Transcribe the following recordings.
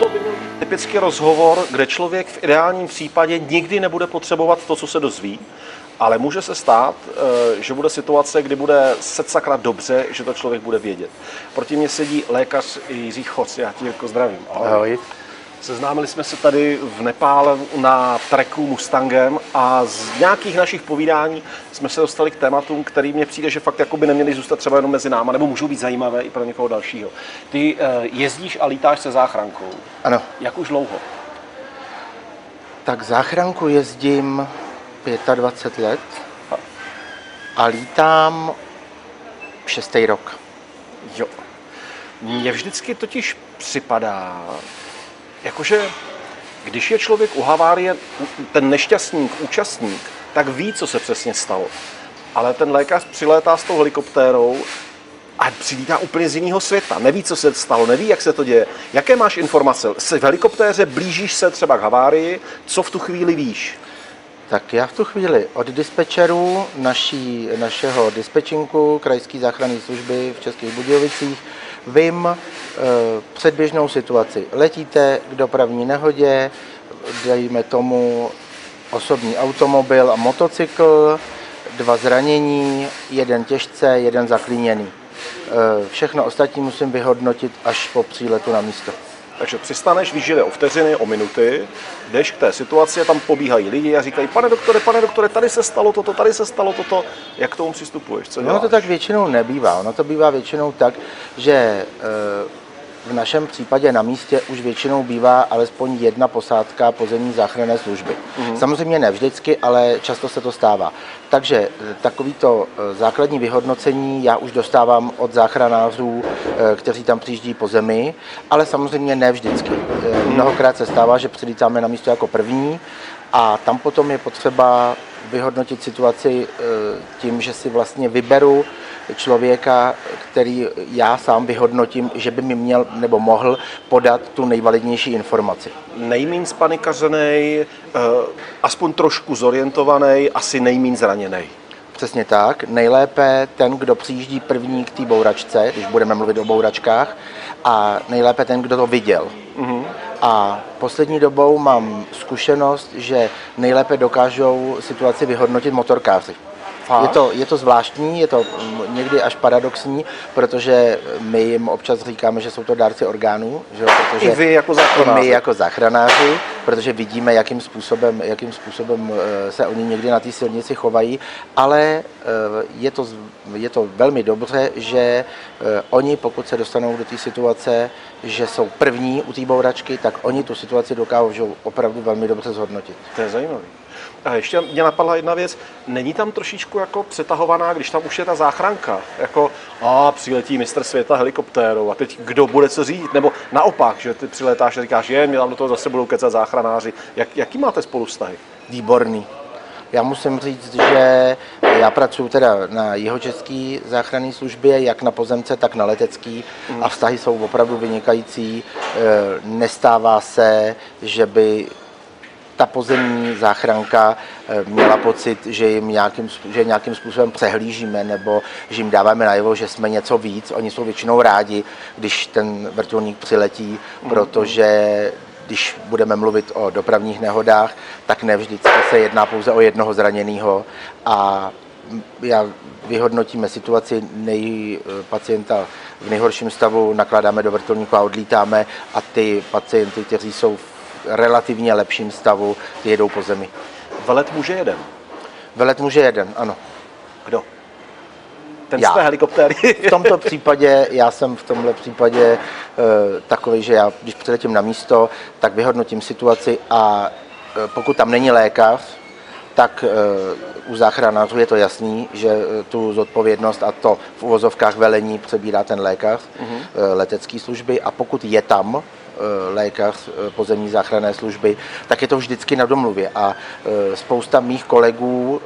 Toto by být typický rozhovor, kde člověk v ideálním případě nikdy nebude potřebovat to, co se dozví, ale může se stát, eh, že bude situace, kdy bude sakra dobře, že to člověk bude vědět. Proti mě sedí lékař Jiří Choc, já ti jako zdravím. Ahoj. Ahoj. Seznámili jsme se tady v Nepále na treku Mustangem a z nějakých našich povídání jsme se dostali k tématům, který mně přijde, že fakt jako by neměli zůstat třeba jenom mezi náma, nebo můžou být zajímavé i pro někoho dalšího. Ty uh, jezdíš a lítáš se záchrankou. Ano. Jak už dlouho? Tak záchranku jezdím 25 let a lítám šestý rok. Jo. Mně vždycky totiž připadá, jakože když je člověk u havárie, ten nešťastník, účastník, tak ví, co se přesně stalo. Ale ten lékař přilétá s tou helikoptérou a přilítá úplně z jiného světa. Neví, co se stalo, neví, jak se to děje. Jaké máš informace? Jsi v helikoptéře, blížíš se třeba k havárii, co v tu chvíli víš? Tak já v tu chvíli od dispečerů naší, našeho dispečinku Krajské záchranné služby v Českých Budějovicích vím e, předběžnou situaci. Letíte k dopravní nehodě, dejme tomu osobní automobil a motocykl, dva zranění, jeden těžce, jeden zaklíněný. E, všechno ostatní musím vyhodnotit až po příletu na místo. Takže přistaneš, víš, že o vteřiny, o minuty, jdeš k té situaci, tam pobíhají lidi a říkají, pane doktore, pane doktore, tady se stalo toto, tady se stalo toto. Jak k tomu přistupuješ? Co no to tak většinou nebývá. Ono to bývá většinou tak, že e, v našem případě na místě už většinou bývá alespoň jedna posádka pozemní záchranné služby. Mm-hmm. Samozřejmě ne vždycky, ale často se to stává. Takže eh, takovýto eh, základní vyhodnocení já už dostávám od záchranářů, eh, kteří tam přijíždí po zemi, ale samozřejmě ne vždycky. Mm-hmm. Mnohokrát se stává, že přilítáme na místo jako první a tam potom je potřeba vyhodnotit situaci tím, že si vlastně vyberu člověka, který já sám vyhodnotím, že by mi měl nebo mohl podat tu nejvalidnější informaci. Nejmín spanikařený, eh, aspoň trošku zorientovaný, asi nejmín zraněný. Přesně tak. Nejlépe ten, kdo přijíždí první k té bouračce, když budeme mluvit o bouračkách, a nejlépe ten, kdo to viděl. Mm-hmm. A poslední dobou mám zkušenost, že nejlépe dokážou situaci vyhodnotit motorkáři. Je to, je to zvláštní, je to někdy až paradoxní, protože my jim občas říkáme, že jsou to dárci orgánů. Že? Protože I vy jako záchranáři. my jako záchranáři, protože vidíme, jakým způsobem, jakým způsobem eh, se oni někdy na té silnici chovají, ale eh, je to, je to velmi dobře, že eh, oni, pokud se dostanou do té situace, že jsou první u té bouračky, tak oni tu situaci dokážou opravdu velmi dobře zhodnotit. To je zajímavé. A ještě mě napadla jedna věc, není tam trošičku jako přetahovaná, když tam už je ta záchranka, jako a přiletí mistr světa helikoptérou a teď kdo bude co říct, nebo naopak, že ty přiletáš a říkáš, je, mě tam do toho zase budou kecat záchranáři. Jak, jaký máte spolu vztahy? Výborný. Já musím říct, že já pracuji teda na jihočeské záchranné službě, jak na pozemce, tak na letecký a vztahy jsou opravdu vynikající. E, nestává se, že by ta pozemní záchranka eh, měla pocit, že jim nějakým, že nějakým způsobem přehlížíme nebo že jim dáváme najevo, že jsme něco víc. Oni jsou většinou rádi, když ten vrtulník přiletí, protože když budeme mluvit o dopravních nehodách, tak nevždycky se jedná pouze o jednoho zraněného a já vyhodnotíme situaci nej, pacienta v nejhorším stavu, nakládáme do vrtulníku a odlítáme a ty pacienty, kteří jsou v relativně lepším stavu, ty jedou po zemi. Velet může jeden? Velet může jeden, ano. Kdo? Ten já. z té helikoptéry? v tomto případě, já jsem v tomhle případě e, takový, že já, když přiletím na místo, tak vyhodnotím situaci a e, pokud tam není lékař, tak e, u záchranářů je to jasný, že tu zodpovědnost a to v uvozovkách velení přebírá ten lékař mm-hmm. letecké služby a pokud je tam Eh, lékař eh, pozemní záchranné služby, tak je to vždycky na domluvě. A eh, spousta mých kolegů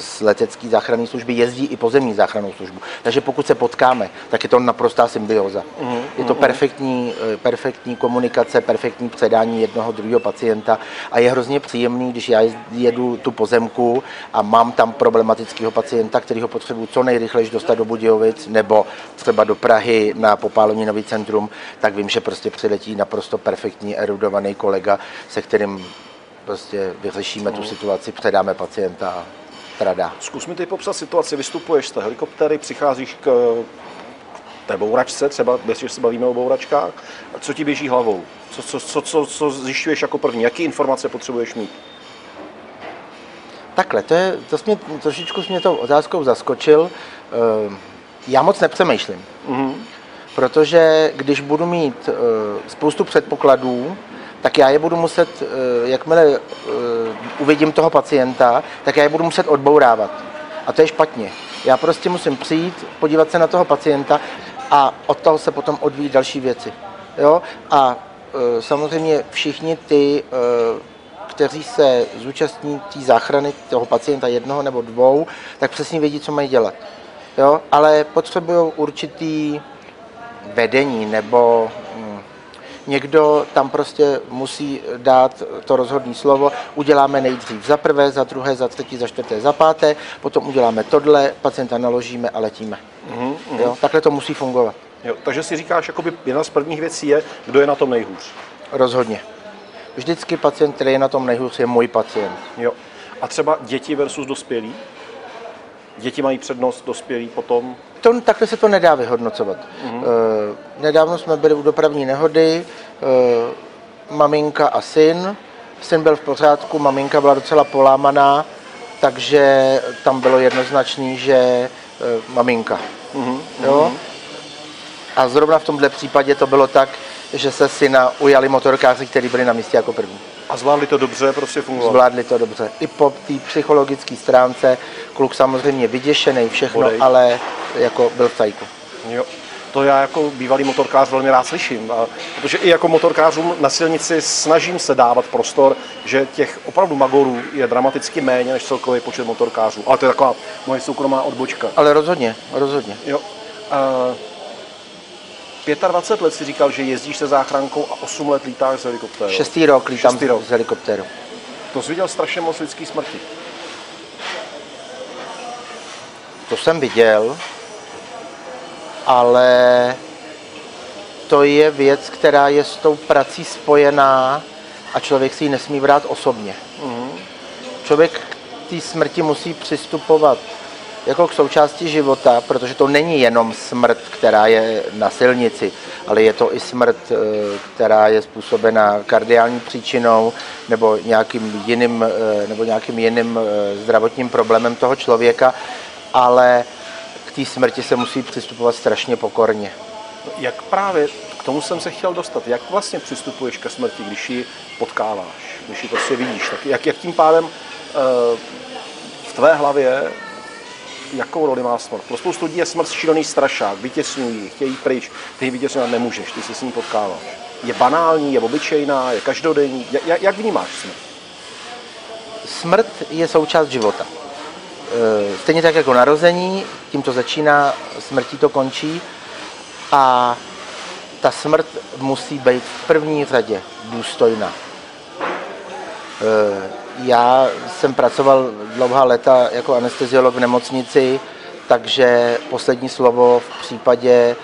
z letecké záchranné služby jezdí i pozemní záchrannou službu. Takže pokud se potkáme, tak je to naprostá symbioza. Mm-hmm. Je to perfektní, perfektní komunikace, perfektní předání jednoho druhého pacienta a je hrozně příjemný, když já jedu tu pozemku a mám tam problematického pacienta, který ho potřebuji co nejrychleji dostat do Budějovic nebo třeba do Prahy na Popáloninový centrum, tak vím, že prostě přiletí na naprosto perfektní, erudovaný kolega, se kterým prostě vyřešíme tu situaci, předáme pacienta a trada. Zkus mi ty popsat situaci. Vystupuješ z té helikoptéry, přicházíš k té bouračce, třeba když se bavíme o bouračkách, co ti běží hlavou? Co, co, co, co, co zjišťuješ jako první? Jaké informace potřebuješ mít? Takhle, to, je, to mě, trošičku mě tou otázkou zaskočil. Eh, Já moc nepřemýšlím, Mhm. Protože když budu mít eh, spoustu předpokladů, tak já je budu muset, eh, jakmile eh, uvidím toho pacienta, tak já je budu muset odbourávat. A to je špatně. Já prostě musím přijít, podívat se na toho pacienta a od toho se potom odvíjí další věci. Jo? A samozřejmě všichni ty, kteří se zúčastní té záchrany toho pacienta jednoho nebo dvou, tak přesně vědí, co mají dělat. Jo? Ale potřebují určitý vedení nebo hm, někdo tam prostě musí dát to rozhodné slovo. Uděláme nejdřív za prvé, za druhé, za třetí, za čtvrté, za páté, potom uděláme tohle, pacienta naložíme a letíme. Mhm, Jo? Takhle to musí fungovat. Jo, takže si říkáš, jakoby jedna z prvních věcí je, kdo je na tom nejhůř. Rozhodně. Vždycky pacient, který je na tom nejhůř, je můj pacient. Jo. A třeba děti versus dospělí? Děti mají přednost, dospělí potom. To, takhle se to nedá vyhodnocovat. Mm-hmm. E, nedávno jsme byli u dopravní nehody, e, maminka a syn. Syn byl v pořádku, maminka byla docela polámaná, takže tam bylo jednoznačný, že e, maminka. Mm-hmm. Jo? A zrovna v tomhle případě to bylo tak, že se syna ujali motorkáři, kteří byli na místě jako první. A zvládli to dobře, prostě fungovalo. Zvládli to dobře. I po té psychologické stránce, kluk samozřejmě vyděšený, všechno, Bodej. ale jako byl v tajku. Jo. To já jako bývalý motorkář velmi rád slyším, a, protože i jako motorkářům na silnici snažím se dávat prostor, že těch opravdu magorů je dramaticky méně než celkový počet motorkářů. Ale to je taková moje soukromá odbočka. Ale rozhodně, rozhodně. Jo. Uh, 25 let si říkal, že jezdíš se záchrankou a 8 let lítáš z helikoptérou. Šestý rok lítám Šestý rok. z helikoptéru. To jsi viděl strašně moc lidských smrti. To jsem viděl, ale to je věc, která je s tou prací spojená a člověk si ji nesmí brát osobně. Člověk k té smrti musí přistupovat jako k součásti života, protože to není jenom smrt, která je na silnici, ale je to i smrt, eh, která je způsobena kardiální příčinou nebo nějakým jiným, eh, nebo nějakým jiným eh, zdravotním problémem toho člověka, ale k té smrti se musí přistupovat strašně pokorně. Jak právě k tomu jsem se chtěl dostat. Jak vlastně přistupuješ ke smrti, když ji potkáváš, když ji prostě vidíš? Tak jak, jak tím pádem v tvé hlavě, jakou roli má smrt? Pro spoustu lidí je smrt šílený strašák, vytěsňují, chtějí pryč, ty ji vytěsňovat nemůžeš, ty se s ní potkáváš. Je banální, je obyčejná, je každodenní. Jak, jak- vnímáš smrt? Smrt je součást života. E, Stejně tak jako narození, tím to začíná, smrtí to končí a ta smrt musí být v první řadě důstojná. E, Já jsem pracoval dlouhá léta jako anesteziolog v nemocnici, takže poslední slovo v případě e,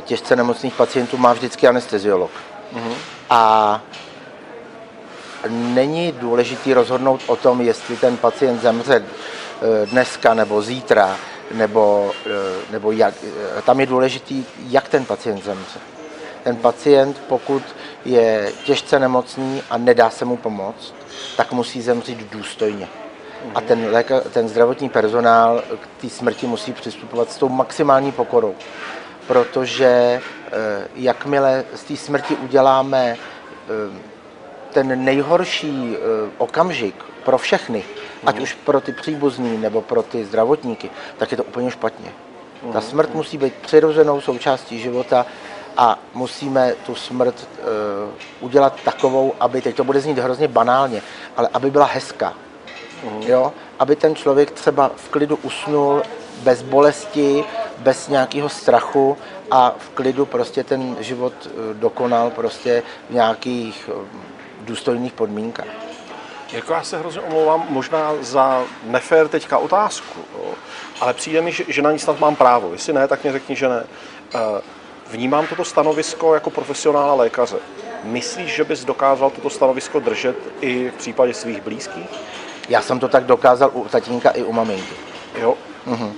těžce nemocných pacientů má vždycky anesteziolog. A není důležitý rozhodnout o tom, jestli ten pacient zemře eh, dneska nebo zítra, nebo, eh, nebo jak. Tam je důležitý, jak ten pacient zemře. Ten pacient, pokud je těžce nemocný a nedá se mu pomoct, tak musí zemřít důstojně. A ten, léka, ten zdravotní personál k té smrti musí přistupovat s tou maximální pokorou. Protože eh, jakmile z té smrti uděláme eh, ten nejhorší eh, okamžik pro všechny, ať už pro ty příbuzní nebo pro ty zdravotníky, tak je to úplně špatně. Ta smrt musí být přirozenou součástí života a musíme tu smrt eh, udělat takovou, aby, teď to bude znít hrozně banálně, ale aby byla hezká. Jo? Aby ten člověk třeba v klidu usnul bez bolesti, bez nějakého strachu a v klidu prostě ten život eh, dokonal prostě v nějakých eh, důstojných podmínkách. Jako já se hrozně omlouvám možná za nefér teďka otázku, jo, ale přijde mi, že, že na ní snad mám právo. Jestli ne, tak mě řekni, že ne. Vnímám toto stanovisko jako profesionála lékaře. Myslíš, že bys dokázal toto stanovisko držet i v případě svých blízkých? Já jsem to tak dokázal u tatínka i u maminky. Jo. Mm-hmm.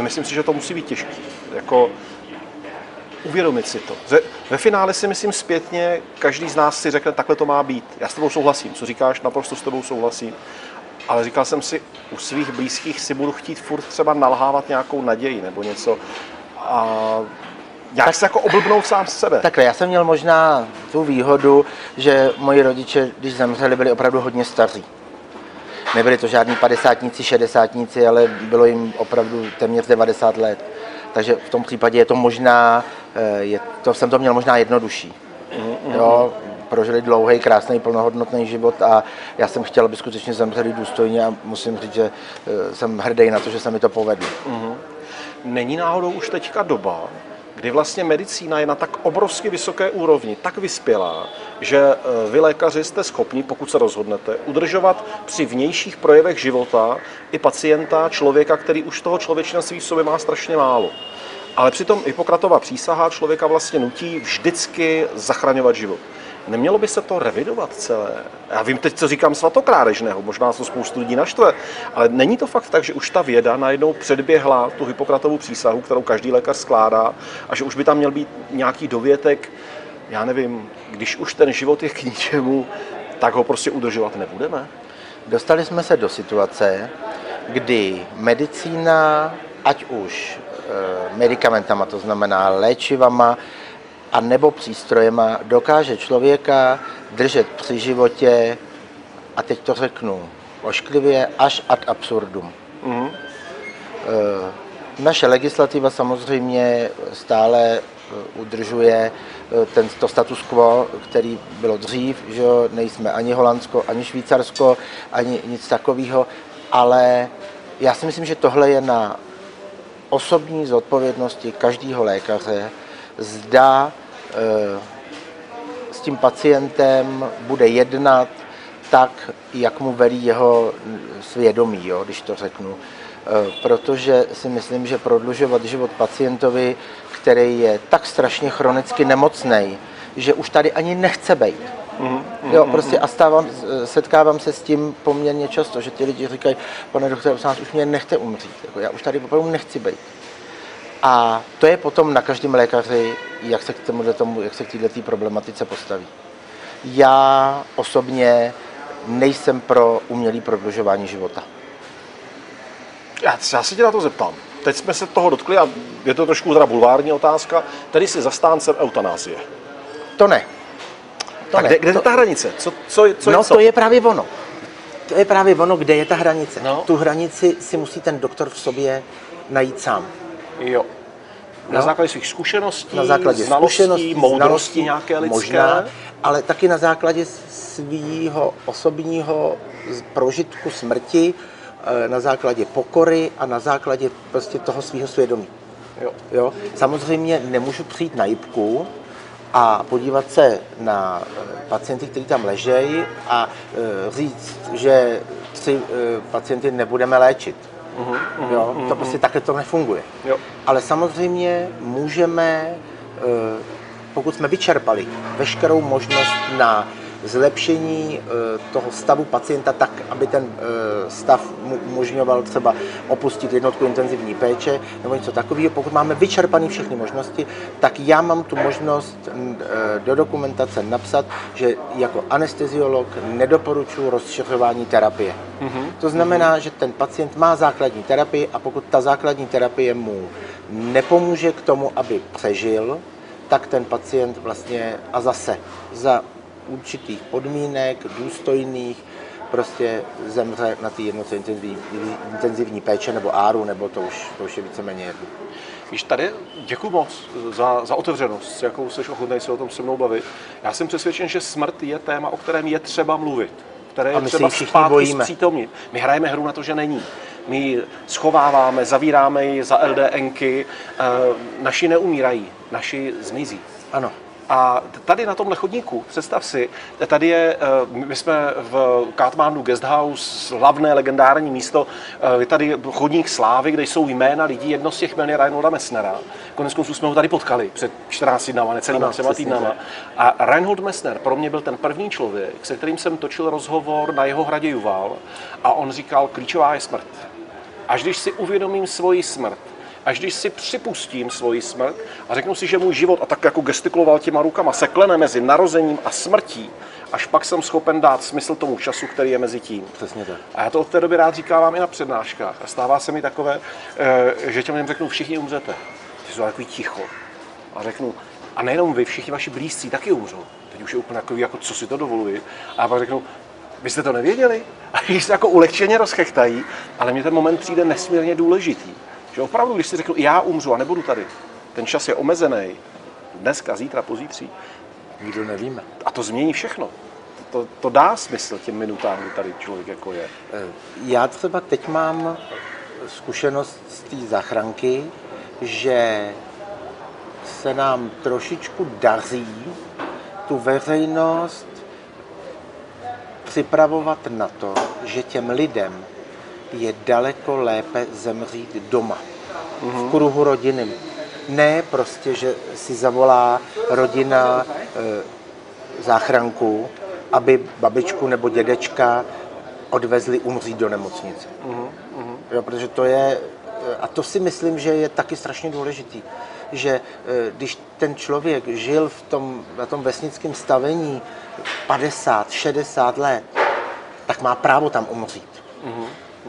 Myslím si, že to musí být těžké. Jako uvědomit si to. Ve finále si myslím zpětně, každý z nás si řekne, takhle to má být. Já s tebou souhlasím, co říkáš, naprosto s tebou souhlasím. Ale říkal jsem si, u svých blízkých si budu chtít furt třeba nalhávat nějakou naději nebo něco. A jak tak, se jako oblbnout sám z sebe. Takhle, já jsem měl možná tu výhodu, že moji rodiče, když zemřeli, byli opravdu hodně staří. Nebyli to žádní padesátníci, šedesátníci, ale bylo jim opravdu téměř 90 let. Takže v tom případě je to možná, eh, je, to jsem to měl možná jednodušší. Mm-hmm. Jo, prožili dlouhý, krásný, plnohodnotný život a já jsem chtěl, aby skutečně zemřeli důstojně a musím říct, že eh, jsem hrdý na to, že se mi to povedlo. Mm-hmm. Není náhodou už teďka doba, kdy vlastně medicína je na tak obrovsky vysoké úrovni, tak vyspělá, že eh, vy lékaři jste schopni, pokud se rozhodnete, udržovat při vnějších projevech života i pacienta, člověka, který už toho člověčenství v sobě má strašně málo. Ale přitom Hippokratova přísaha člověka vlastně nutí vždycky zachraňovat život. Nemělo by se to revidovat celé? Já vím teď, co říkám svatokrádežného, možná to spoustu lidí naštve, ale není to fakt tak, že už ta věda najednou předběhla tu Hippokratovou přísahu, kterou každý lékař skládá, a že už by tam měl být nějaký dovětek, já nevím, když už ten život je k ničemu, tak ho prostě udržovat nebudeme? Dostali jsme se do situace, kdy medicína, ať už e, medicamentama, to znamená léčivama, a nebo přístrojema dokáže člověka držet při životě, a teď to řeknu ošklivě, až ad absurdum. Mm-hmm. Naše legislativa samozřejmě stále e, udržuje e, ten, to status quo, který bylo dřív, že nejsme ani Holandsko, ani Švýcarsko, ani nic takového, ale já si myslím, že tohle je na osobní zodpovědnosti každého lékaře, zda eh, s tím pacientem bude jednat tak, jak mu velí jeho svědomí, jo, když to řeknu. Eh, protože si myslím, že prodlužovat život pacientovi, který je tak strašně chronicky nemocný, že už tady ani nechce být. Mm-hmm. Jo, prostě a stávám, setkávám se s tím poměrně často, že ti lidi říkají, pane doktore, už mě nechte umřít, jako já už tady opravdu nechci být. A to je potom na každém lékaři, jak se k tomu, tomu jak se k této problematice postaví. Já osobně nejsem pro umělý prodlužování života. Já, já se tě na to zeptám. Teď jsme se toho dotkli a je to trošku teda bulvární otázka. Tedy jsi zastáncem eutanázie. To ne. To tak ne. Kde, kde to... je ta hranice? Co, co, co no je co? to je právě ono. To je právě ono, kde je ta hranice. No. Tu hranici si musí ten doktor v sobě najít sám. Jo. Na no. základě svých zkušeností, na základě znalostí, zkušeností, moudrosti znalostí, nějaké lidské. Možná, ale taky na základě svého osobního prožitku smrti, eh, na základě pokory a na základě prostě toho svého svědomí. Jo. Jo? Samozřejmě nemůžu přijít na jibku a podívat se na eh, pacienty, kteří tam ležejí a eh, říct, že tři pacienty nebudeme léčit Uh-huh, jo? Uh-huh, to prostě takhle to nefunguje. Jo. Ale samozřejmě můžeme, eh, pokud jsme vyčerpali veškerou možnost na zlepšení eh, toho stavu pacienta tak, aby ten eh, stav mu umožňoval třeba opustit jednotku intenzivní péče nebo něco takového. Pokud máme vyčerpané všechny možnosti, tak já mám tu možnost do dokumentace napsat, že jako anesteziolog nedoporučuji rozšiřování terapie. Mm-hmm. To znamená, že ten pacient má základní terapii a pokud ta základní terapie mu nepomůže k tomu, aby přežil, tak ten pacient vlastně a zase za určitých podmínek, důstojných, prostě zemře na té jednotce intenzivní, intenzivní péče nebo áru, nebo to už, to už je víceméně jedno. Víš, tady děkuji moc za, za otevřenost, s jakou jsi ochotný se o tom se mnou bavit. Já jsem přesvědčen, že smrt je téma, o kterém je třeba mluvit, které je třeba zpátky zpřítomnit. My hrajeme hru na to, že není. My ji schováváme, zavíráme ji za LDNky, e, naši neumírají, naši zmizí. Ano. A tady na tomhle chodníku, představ si, tady je, eh, my jsme v Katmandu Guest House, hlavné legendární místo, eh, je tady chodník slávy, kde jsou jména lidí, jedno z těch jmen je Reinholda Messnera. Konec konců jsme ho tady potkali před 14 dnama, necelýma přesně týdnama. A Reinhold Messner pro mě byl ten první člověk, se kterým jsem točil rozhovor na jeho hradě Juval a on říkal, klíčová je smrt. Až když si uvědomím svoji smrt, až když si připustím svoji smrt a řeknu si, že můj život, a tak jako gestikuloval těma rukama, se klene mezi narozením a smrtí, až pak jsem schopen dát smysl tomu času, který je mezi tím. Přesně tak. A já to od té doby rád říkávám i na přednáškách. A stává se mi takové, eh, že těm lidem řeknu, všichni umřete. Ty jsou takový ticho. A řeknu, a nejenom vy, všichni vaši blízcí taky umřou. Teď už je úplně takový, jako co si to dovoluji. A pak řeknu, vy jste to nevěděli? A když se jako ulehčeně rozchechtají, ale mně ten moment přijde nesmírně důležitý. Že opravdu, když si řeknu, já umřu a nebudu tady, ten čas je omezený, dneska, zítra, pozítří, Nikdo nevíme. a to změní všechno. To, to dá smysl těm minutám, kdy tady člověk jako je. Eh, Já třeba teď mám zkušenost z té záchranky, že se nám trošičku daří tu veřejnost připravovat na to, že těm lidem je daleko lépe zemřít doma, v kruhu rodiny. Ne prostě, že si zavolá rodina e, záchranku, aby babičku nebo dědečka odvezli umřít do nemocnice. Jo, protože to je, a to si myslím, že je taky strašně důležitý, že eh, když ten člověk žil v tom, na tom vesnickém stavení 50, 60 let, tak má právo tam umřít.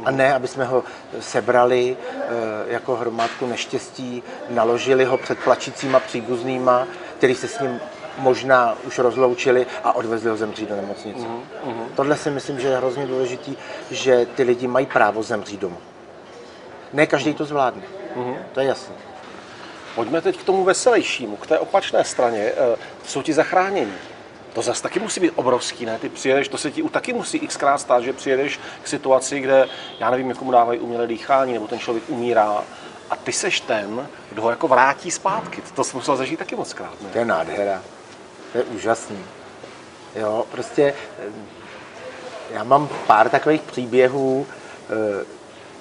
A ne, aby jsme ho sebrali eh, jako hromádku neštěstí, naložili ho před plačícíma příbuznýma, který se s ním možná už rozloučili a odvezli ho zemřít do nemocnice. Tohle si myslím, že je hrozně důležitý, že ty lidi mají právo zemřít doma. Ne každý to zvládne. To je jasné. Pojďme teď k tomu veselějšímu, k té opačné straně. Eh, Jsou ti zachránění. To zase taky musí být obrovský, ne? Ty přijedeš, to se ti u taky musí xkrát stát, že přijedeš k situaci, kde, já nevím, jak mu dávají umělé dýchání, nebo ten člověk umírá, a ty seš ten, kdo ho jako vrátí zpátky. To jsi musel zažít taky moc krát, ne? To je nádhera. To je úžasný. Jo, prostě eh, já mám pár takových příběhů. eh,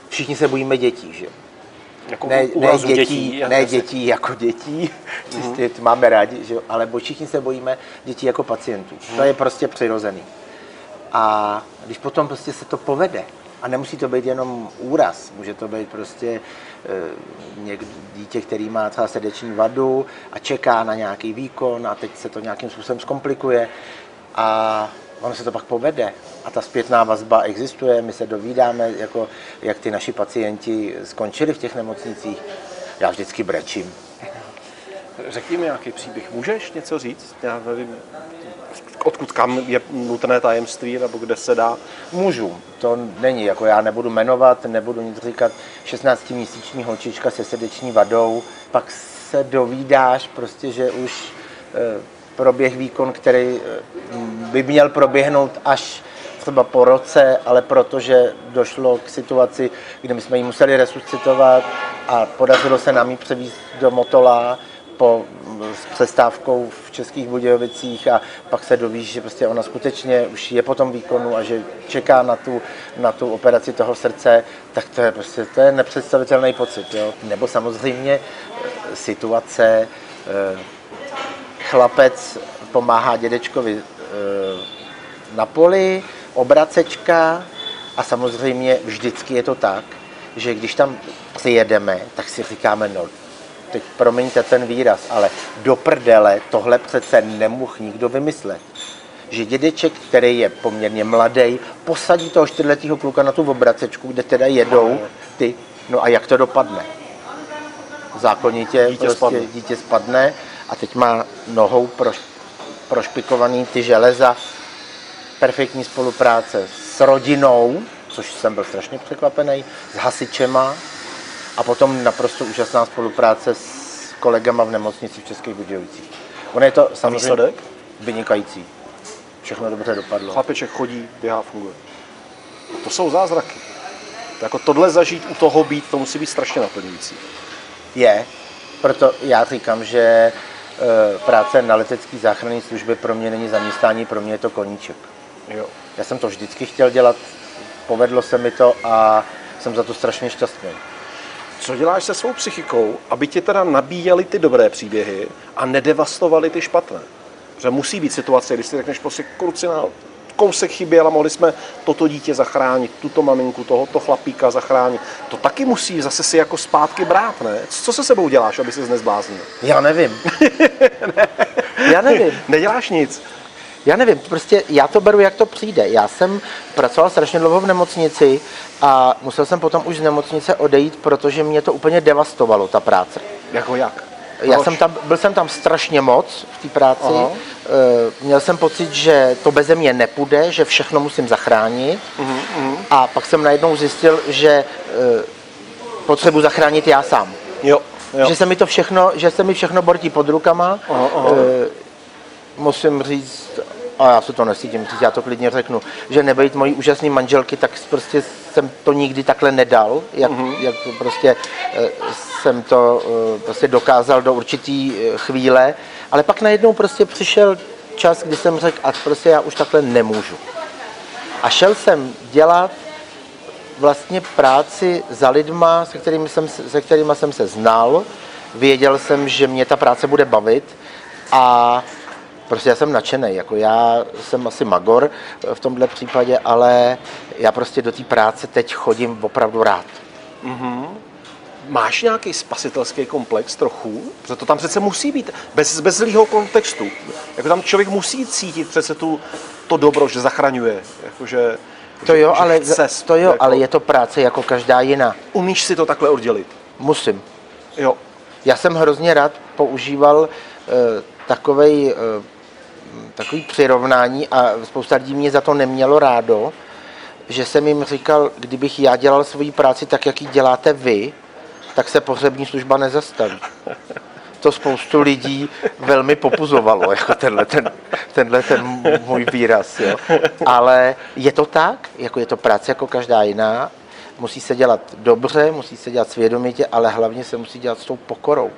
Všichni se bojíme dětí, že? Jako Ne, ne dětí, já- ne dětí jako dětí, čistě to máme rádi, že jo? ale všichni se bojíme dětí jako pacientů. To je prostě přirozený. A když potom prostě se to povede, a nemusí to být jenom úraz, může to být prostě e, někdo, dítě, který má třeba srdeční vadu a čeká na nějaký výkon a teď se to nějakým způsobem zkomplikuje a ono se to pak povede a ta zpětná vazba existuje, my se dovídáme, jako, jak ty naši pacienti skončili v těch nemocnicích. Já vždycky brečím. Řekni mi nějaký příběh. Můžeš něco říct? Já nevím, odkud kam je nutné tajemství, nebo kde se dá. Můžu, to není, jako já nebudu jmenovat, nebudu nic říkat. 16-měsíční holčička se srdeční vadou, pak se dovídáš prostě, že už eh, proběh výkon, který eh, by měl proběhnout až třeba po roce, ale protože došlo k situaci, kdy my jsme ji museli resuscitovat a podařilo se nám ji převízt do Motola po s přestávkou v Českých Budějovicích a pak se dovíš, že prostě ona skutečně už je po tom výkonu a že čeká na tu, na tu operaci toho srdce, tak to je prostě to je nepředstavitelný pocit. Jo? Nebo samozřejmě eh, situace, eh, chlapec pomáhá dědečkovi eh, na poli, obracečka a samozřejmě vždycky je to tak, že když tam přijedeme, tak si říkáme, no teď promiňte ten výraz, ale do prdele tohle přece nemohl nikdo vymyslet. Že dědeček, který je poměrně mladý, posadí toho čtyřletého kluka na tu obracečku, kde teda jedou ty, no a jak to dopadne? Zákonitě Dítě prostě spadne. dítě spadne a teď má nohou proš, prošpikovaný ty železa. Perfektní spolupráce s rodinou, což jsem byl strašně překvapený, s hasičema, a potom naprosto úžasná spolupráce s kolegama v nemocnici v Českých Budějovicích. Ono je to samozřejmě výsledek? vynikající. Všechno dobře dopadlo. Chlapeček chodí, běhá, funguje. To jsou zázraky. To jako tohle zažít u toho být, to musí být strašně naplňující. Je, proto já říkám, že práce na letecké záchranné službě pro mě není zaměstnání, pro mě je to koníček. Jo. Já jsem to vždycky chtěl dělat, povedlo se mi to a jsem za to strašně šťastný. Co děláš se svou psychikou, aby ti teda nabíjeli ty dobré příběhy a nedevastovali ty špatné? Protože musí být situace, když si řekneš prostě kluci na kousek chyběl a mohli jsme toto dítě zachránit, tuto maminku, tohoto chlapíka zachránit. To taky musí zase si jako zpátky brát, ne? Co se sebou děláš, aby se nezbláznil? Já nevím. Já nevím. Neděláš nic. Já nevím, prostě já to beru, jak to přijde. Já jsem pracoval strašně dlouho v nemocnici a musel jsem potom už z nemocnice odejít, protože mě to úplně devastovalo, ta práce. Jako jak? Já Proč? jsem tam, byl jsem tam strašně moc v té práci. Aha. Eh, Měl jsem pocit, že to beze mě nepůjde, že všechno musím zachránit. Mhm, A pak jsem najednou zjistil, že eh, potřebuji zachránit já sám. Jo, jo. Že se mi to všechno, že se mi všechno bortí pod rukama. Aha, aha. Eh, musím říct, a já se to nesítím říct, já to klidně řeknu, že nebejt mojí úžasné manželky, tak prostě jsem to nikdy takhle nedal, jak, Mhm. jak prostě jsem to prostě dokázal do určitý chvíle, ale pak najednou prostě přišel čas, kdy jsem řekl, a prostě já už takhle nemůžu. A šel jsem dělat vlastně práci za lidma, se kterými jsem, se- kterými jsem se znal. Věděl jsem, že mě ta práce bude bavit a prostě já jsem nadšený. Jako já jsem asi magor v tomhle případě, ale já prostě do té práce teď chodím opravdu rád. Máš nějaký spasitelský komplex trochu? Protože to tam přece musí být, bez, bez zlýho kontextu. Jako tam člověk musí cítit přece tu, to dobro, že zachraňuje. Jakože, To jo, že ale, chce, to jo, jako, ale je to práce jako každá jiná. Umíš si to takhle oddělit? Musím. Jo. Já jsem hrozně rád používal uh, takovej, uh, takový přirovnání a spousta lidí mě za to nemělo rádo, že jsem jim říkal, kdybych já dělal svoji práci tak, jak ji děláte vy, tak se pohřební služba nezastaví. To spoustu lidí velmi popuzovalo, jako tenhle ten, tenhle ten můj výraz. Jo. Ale je to tak, jako je to práce jako každá jiná, musí se dělat dobře, musí se dělat svědomitě, ale hlavně se musí dělat s tou pokorou.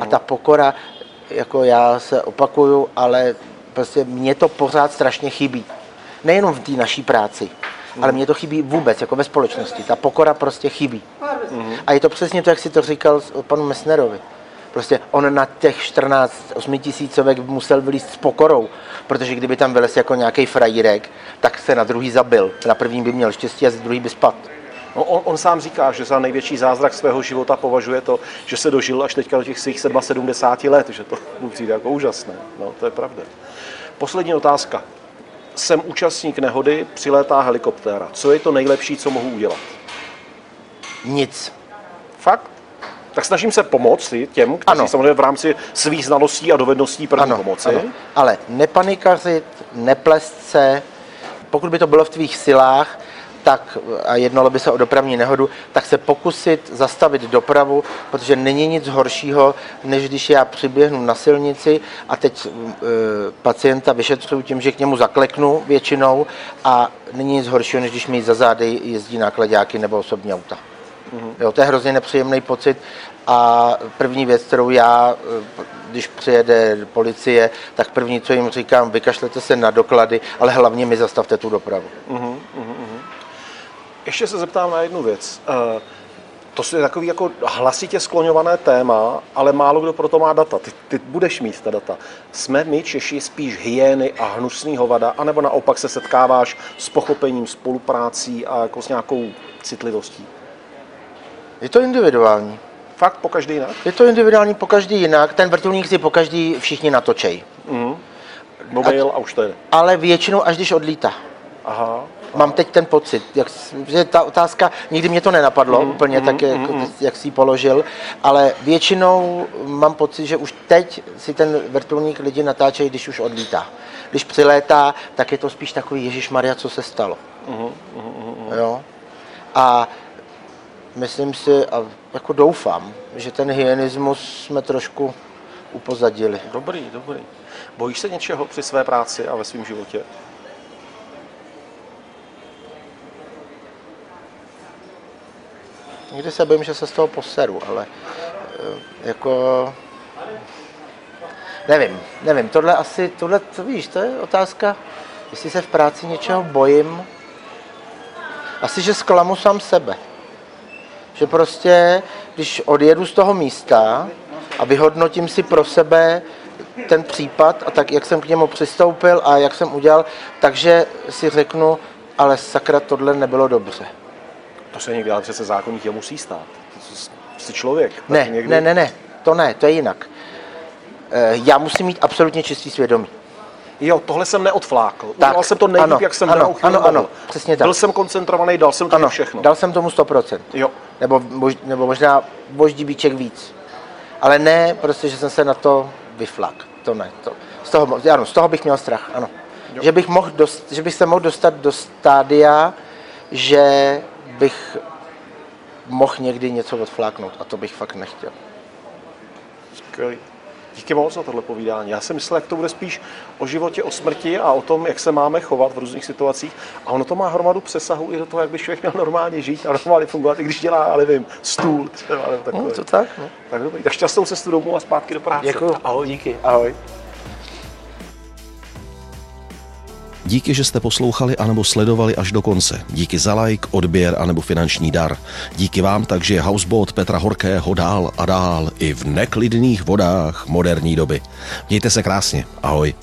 A ta pokora, jako já se opakuju, ale prostě mně to pořád strašně chybí. Nejenom v té naší práci, ale mně to chybí vůbec, jako ve společnosti. Ta pokora prostě chybí. A je to přesně to, jak si to říkal panu Mesnerovi. Prostě on na těch 14, 8 tisícovek musel vylíst s pokorou, protože kdyby tam vylez jako nějaký frajírek, tak se na druhý zabil. Na první by měl štěstí a z druhý by spad. No, on, on sám říká, že za největší zázrak svého života považuje to, že se dožil až teďka do těch svých 77 let, že to mu přijde jako úžasné. No, to je pravda. Poslední otázka. Jsem účastník nehody, přilétá helikoptéra. Co je to nejlepší, co mohu udělat? Nic. Fakt? Tak snažím se pomoci těm, kteří Ano. samozřejmě v rámci svých znalostí a dovedností první Ano, pomoci. ano. Ale nepanikařit, neplést se, pokud by to bylo v tvých silách, tak a jednalo by se o dopravní nehodu, tak se pokusit zastavit dopravu, protože není nic horšího, než když já přiběhnu na silnici a teď e, pacienta vyšetřuju tím, že k němu zakleknu většinou a není nic horšího, než když mi za zády jezdí nákladáky nebo osobní auta. Jo, to je hrozně nepříjemný pocit a první věc, kterou já, eh, když přijede policie, tak první, co jim říkám, vykašlete se na doklady, ale hlavně mi zastavte tu dopravu. Ještě se zeptám na jednu věc. Eh, To je takový jako hlasitě skloňované téma, ale málo kdo pro to má data. Ty, ty budeš mít ta data. Jsme my Češi spíš hyény a hnusný hovada, anebo naopak se setkáváš s pochopením, spoluprácí a jako s nějakou citlivostí? Je to individuální. Fakt po každý jinak? Je to individuální po každý jinak, ten vrtulník si po každý všichni natočej. Mobil a už to jde. Ale většinou až když odlítá. Aha. Mám teď ten pocit, jak, že ta otázka, nikdy mě to nenapadlo mm, úplně mm, tak, jak, mm, jak si ji položil, ale většinou mám pocit, že už teď si ten vrtulník lidi natáčejí, když už odlítá. Když přilétá, tak je to spíš takový Ježíš Maria, co se stalo. Mm, jo? A myslím si, a jako doufám, že ten hyenismus jsme trošku upozadili. Dobrý, dobrý. Bojíš se něčeho při své práci a ve svém životě? Někdy se bojím, že se z toho poseru, ale eh, jako... Nevím, nevím, tohle asi, tohle, to víš, to je otázka, jestli se v práci něčeho bojím. Asi, že zklamu sám sebe. Že prostě, když odjedu z toho místa a vyhodnotím si pro sebe ten případ a tak, jak jsem k němu přistoupil a jak jsem udělal, takže si řeknu, ale sakra, tohle nebylo dobře. To se někdy ale přece zákonitě musí stát. Jsi člověk. tak Ne, někdy... ne, ne, ne, to ne, to je jinak. Eh, Já musím mít absolutně čistý svědomí. Jo, tohle jsem neodflákl. Tak, Udělal jsem to nejlíp, ano, jak jsem ano, ano, ano, přesně tak. Byl jsem koncentrovaný, dal jsem to Ano, všechno. dal jsem tomu 100%. Jo. Nebo, mož, nebo možná voždí bíček víc. Ale ne, prostě, že jsem se na to vyflak. To ne. To, z, toho, ano, z toho bych měl strach, ano. Jo. Že bych, mohl dost, že bych se mohl dostat do stádia, že bych mohl někdy něco odfláknout a to bych fakt nechtěl. Skvělý. Díky moc za tohle povídání. Já jsem myslel, jak to bude spíš o životě, o smrti a o tom, jak se máme chovat v různých situacích. A ono to má hromadu přesahu i do toho, jak by člověk měl normálně žít a normálně fungovat, i když dělá, ale nevím, stůl třeba nebo takové. No, to tak, no. Tak dobrý. Tak šťastnou cestu domů a zpátky do práce. Děkuju. Ahoj, díky. Ahoj. Díky, že jste poslouchali anebo sledovali až do konce. Díky za like, odběr anebo finanční dar. Díky vám takže Houseboat Petra Horkého dál a dál i v neklidných vodách moderní doby. Mějte se krásně. Ahoj.